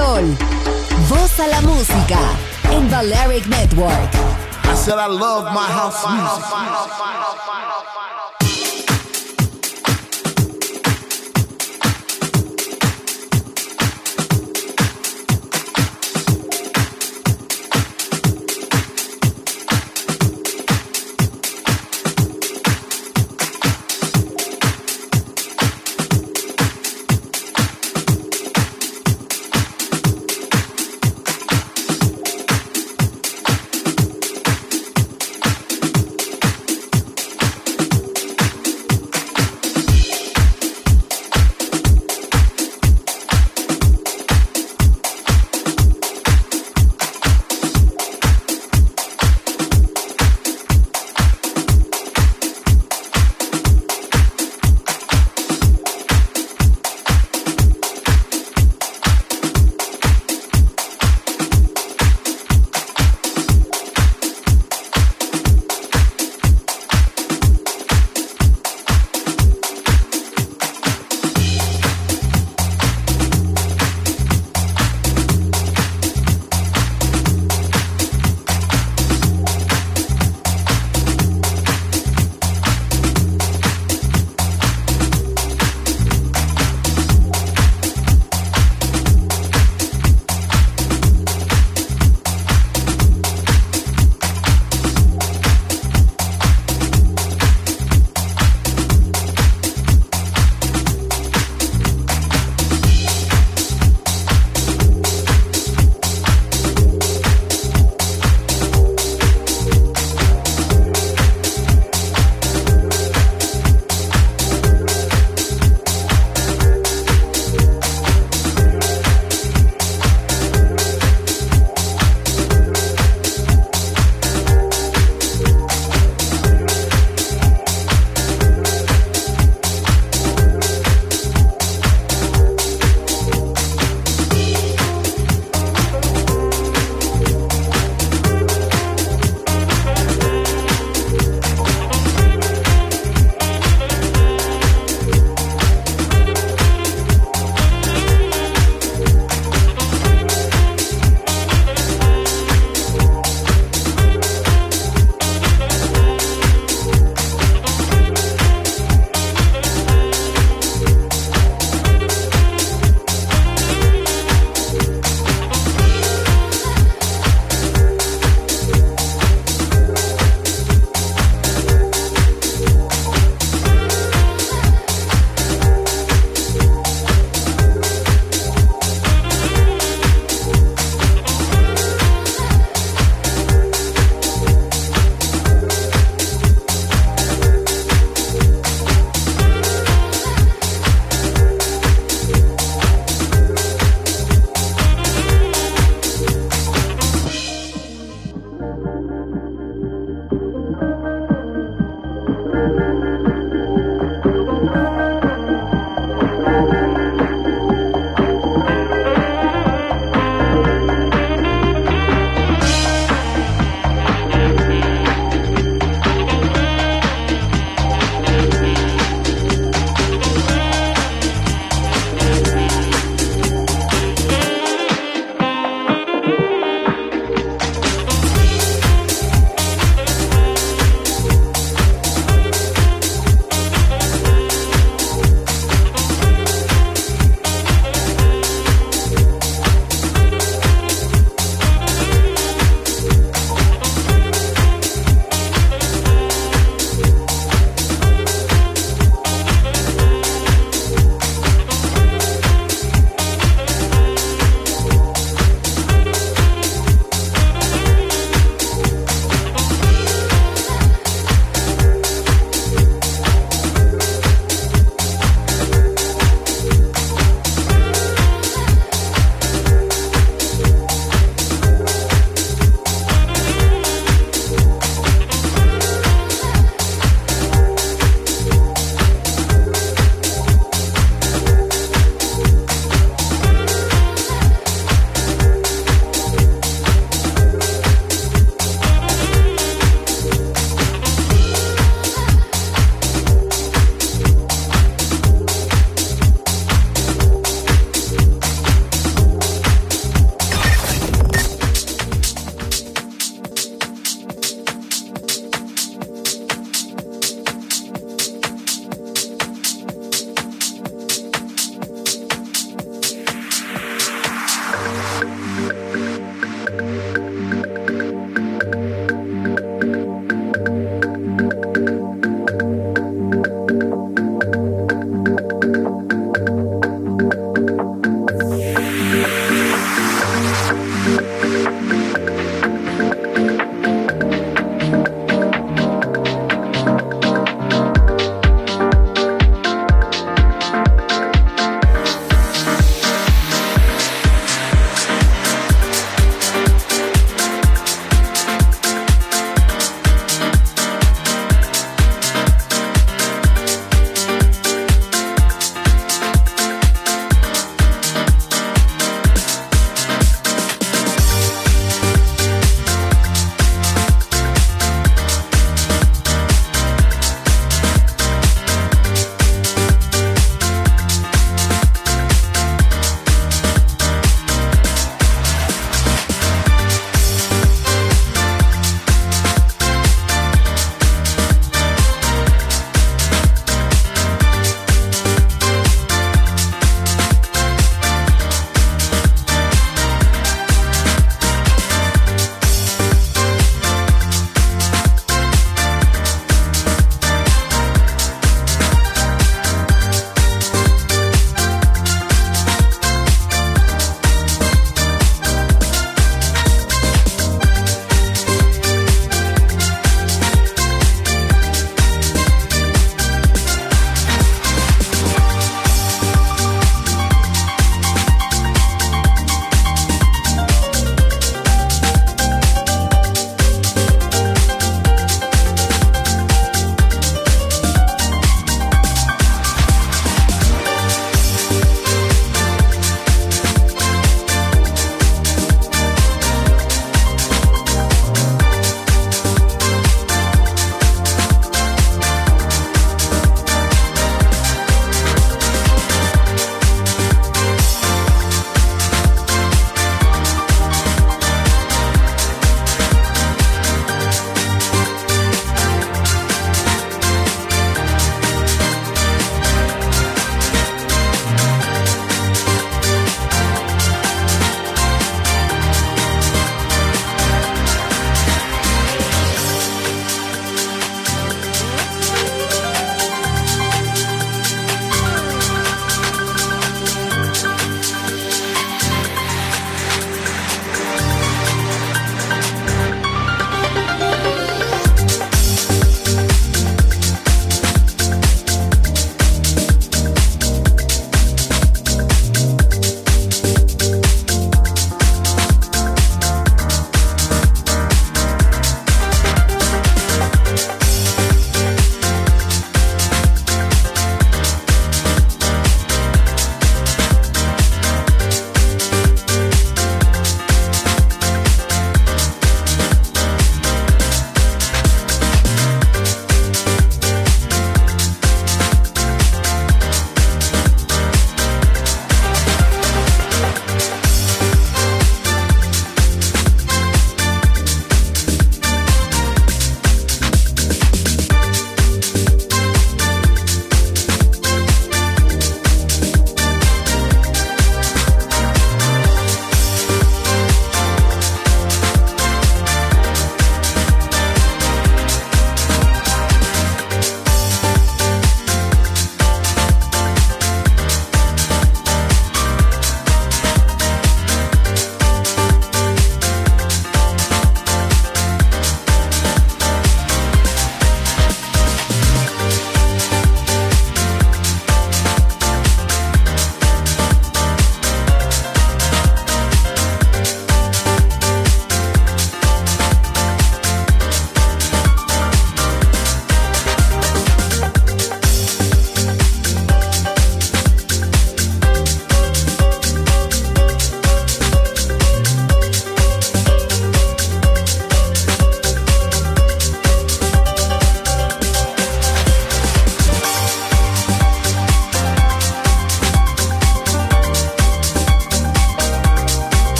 Sol. Voz a la música en Network. I said I love my house music.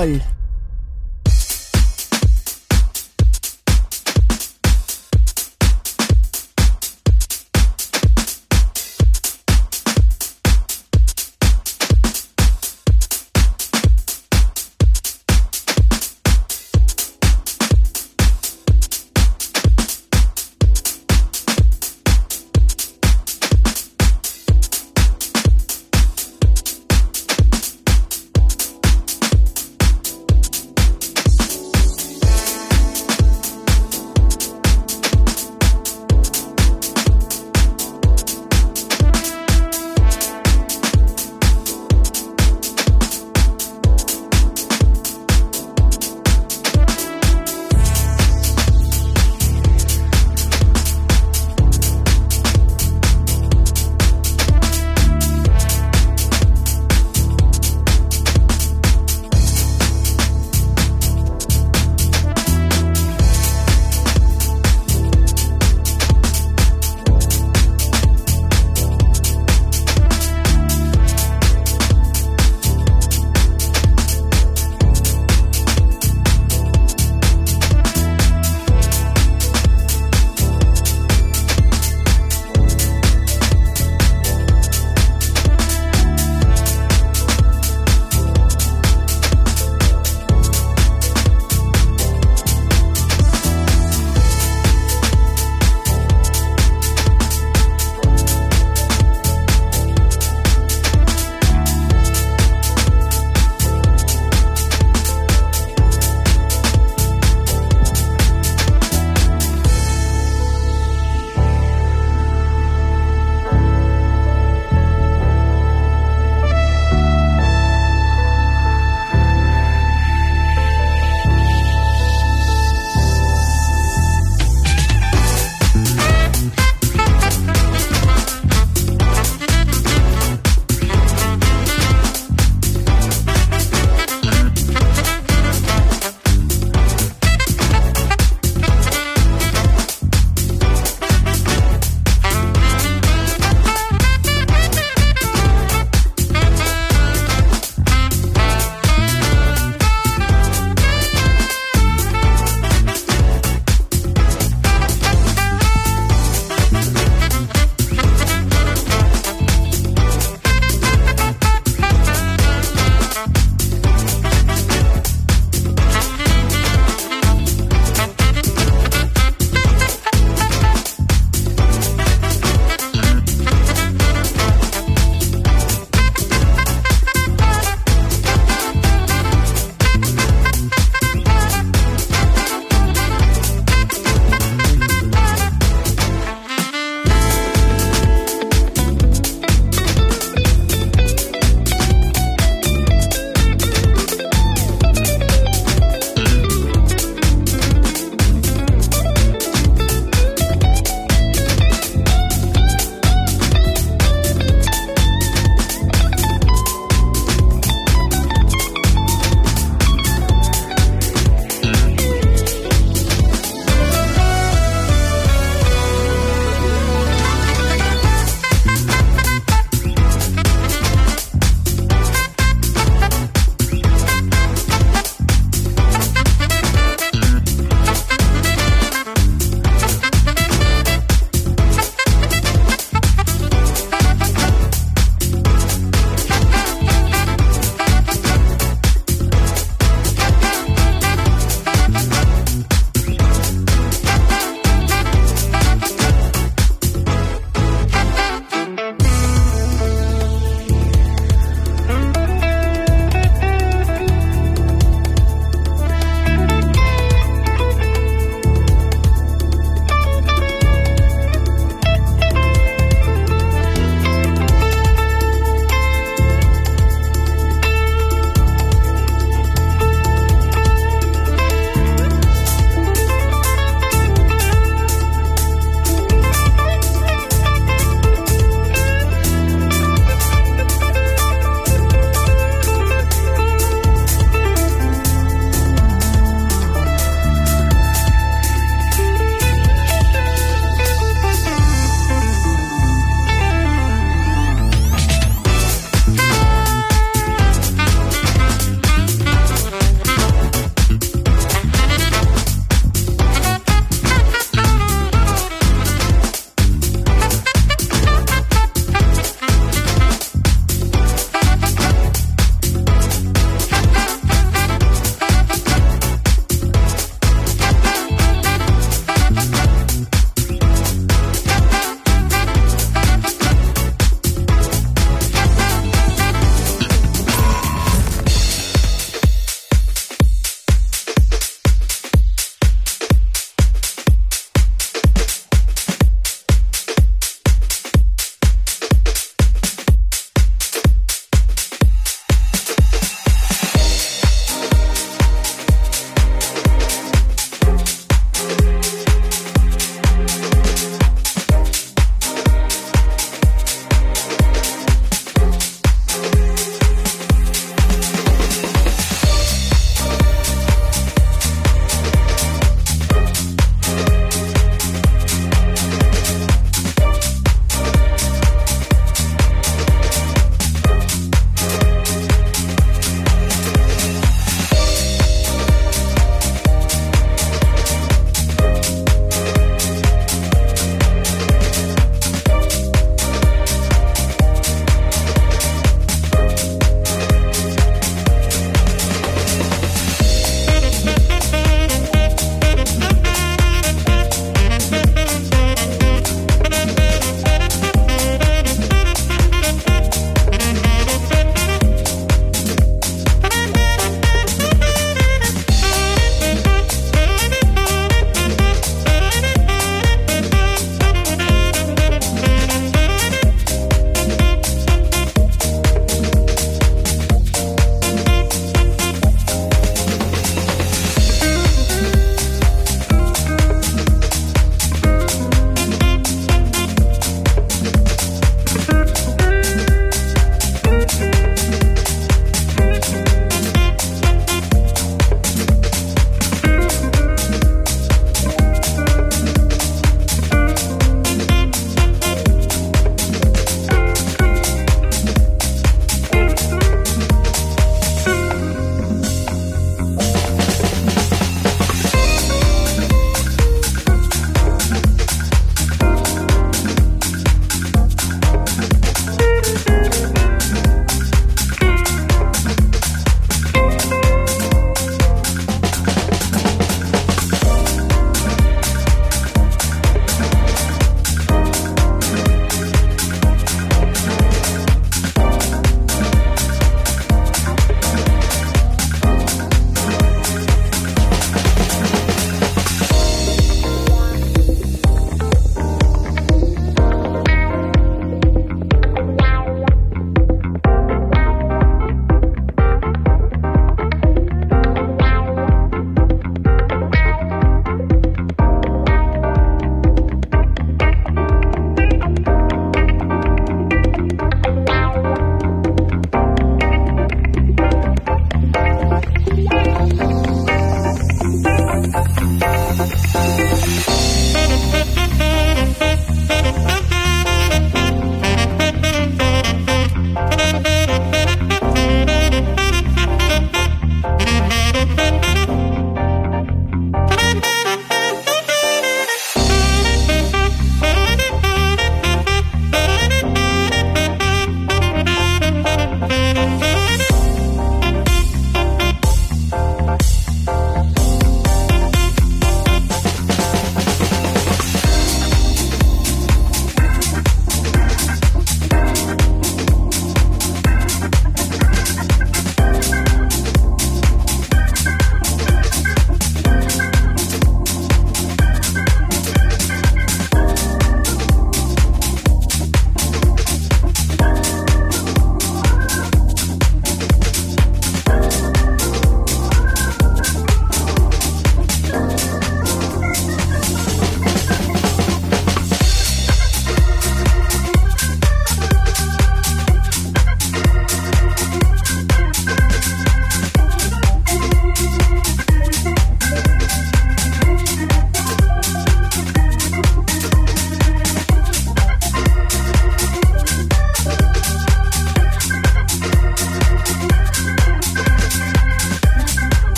Del